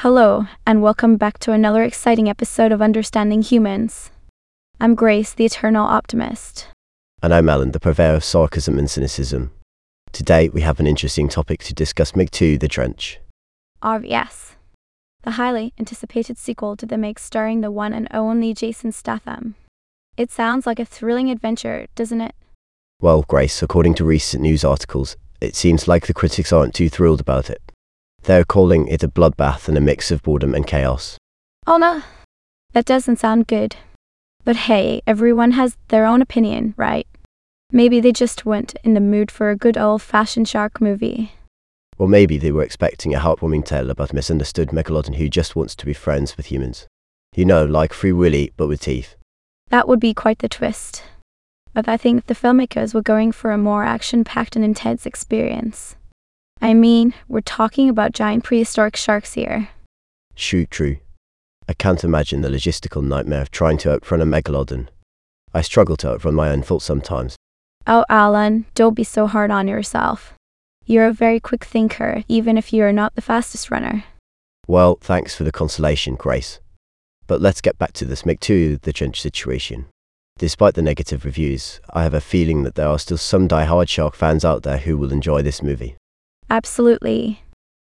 Hello, and welcome back to another exciting episode of Understanding Humans. I'm Grace, the eternal optimist. And I'm Alan, the purveyor of sarcasm and cynicism. Today, we have an interesting topic to discuss Meg 2 The Trench. RVS. The highly anticipated sequel to the Meg starring the one and only Jason Statham. It sounds like a thrilling adventure, doesn't it? Well, Grace, according to recent news articles, it seems like the critics aren't too thrilled about it. They're calling it a bloodbath and a mix of boredom and chaos. Oh no, that doesn't sound good. But hey, everyone has their own opinion, right? Maybe they just weren't in the mood for a good old fashioned shark movie. Or maybe they were expecting a heartwarming tale about a misunderstood megalodon who just wants to be friends with humans. You know, like Free Willy, but with teeth. That would be quite the twist. But I think the filmmakers were going for a more action packed and intense experience. I mean, we're talking about giant prehistoric sharks here. Shoot, true. I can't imagine the logistical nightmare of trying to outrun a megalodon. I struggle to outrun my own thoughts sometimes. Oh, Alan, don't be so hard on yourself. You're a very quick thinker, even if you're not the fastest runner. Well, thanks for the consolation, Grace. But let's get back to this Meg 2 the trench situation. Despite the negative reviews, I have a feeling that there are still some die-hard shark fans out there who will enjoy this movie. Absolutely.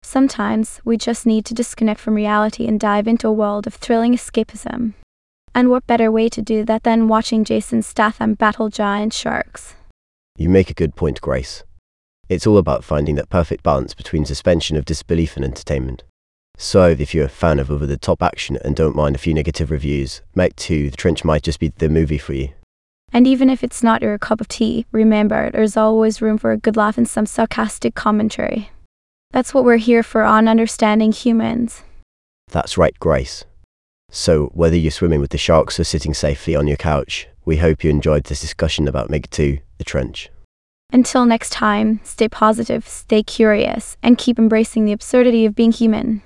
Sometimes we just need to disconnect from reality and dive into a world of thrilling escapism. And what better way to do that than watching Jason Statham battle giant sharks? You make a good point, Grace. It's all about finding that perfect balance between suspension of disbelief and entertainment. So, if you're a fan of over the top action and don't mind a few negative reviews, Meg 2 The Trench might just be the movie for you. And even if it's not your cup of tea, remember there's always room for a good laugh and some sarcastic commentary. That's what we're here for on Understanding Humans. That's right, Grace. So, whether you're swimming with the sharks or sitting safely on your couch, we hope you enjoyed this discussion about Meg 2 The Trench. Until next time, stay positive, stay curious, and keep embracing the absurdity of being human.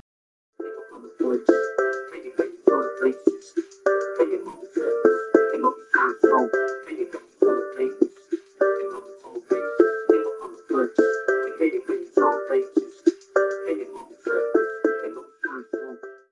Lady, please.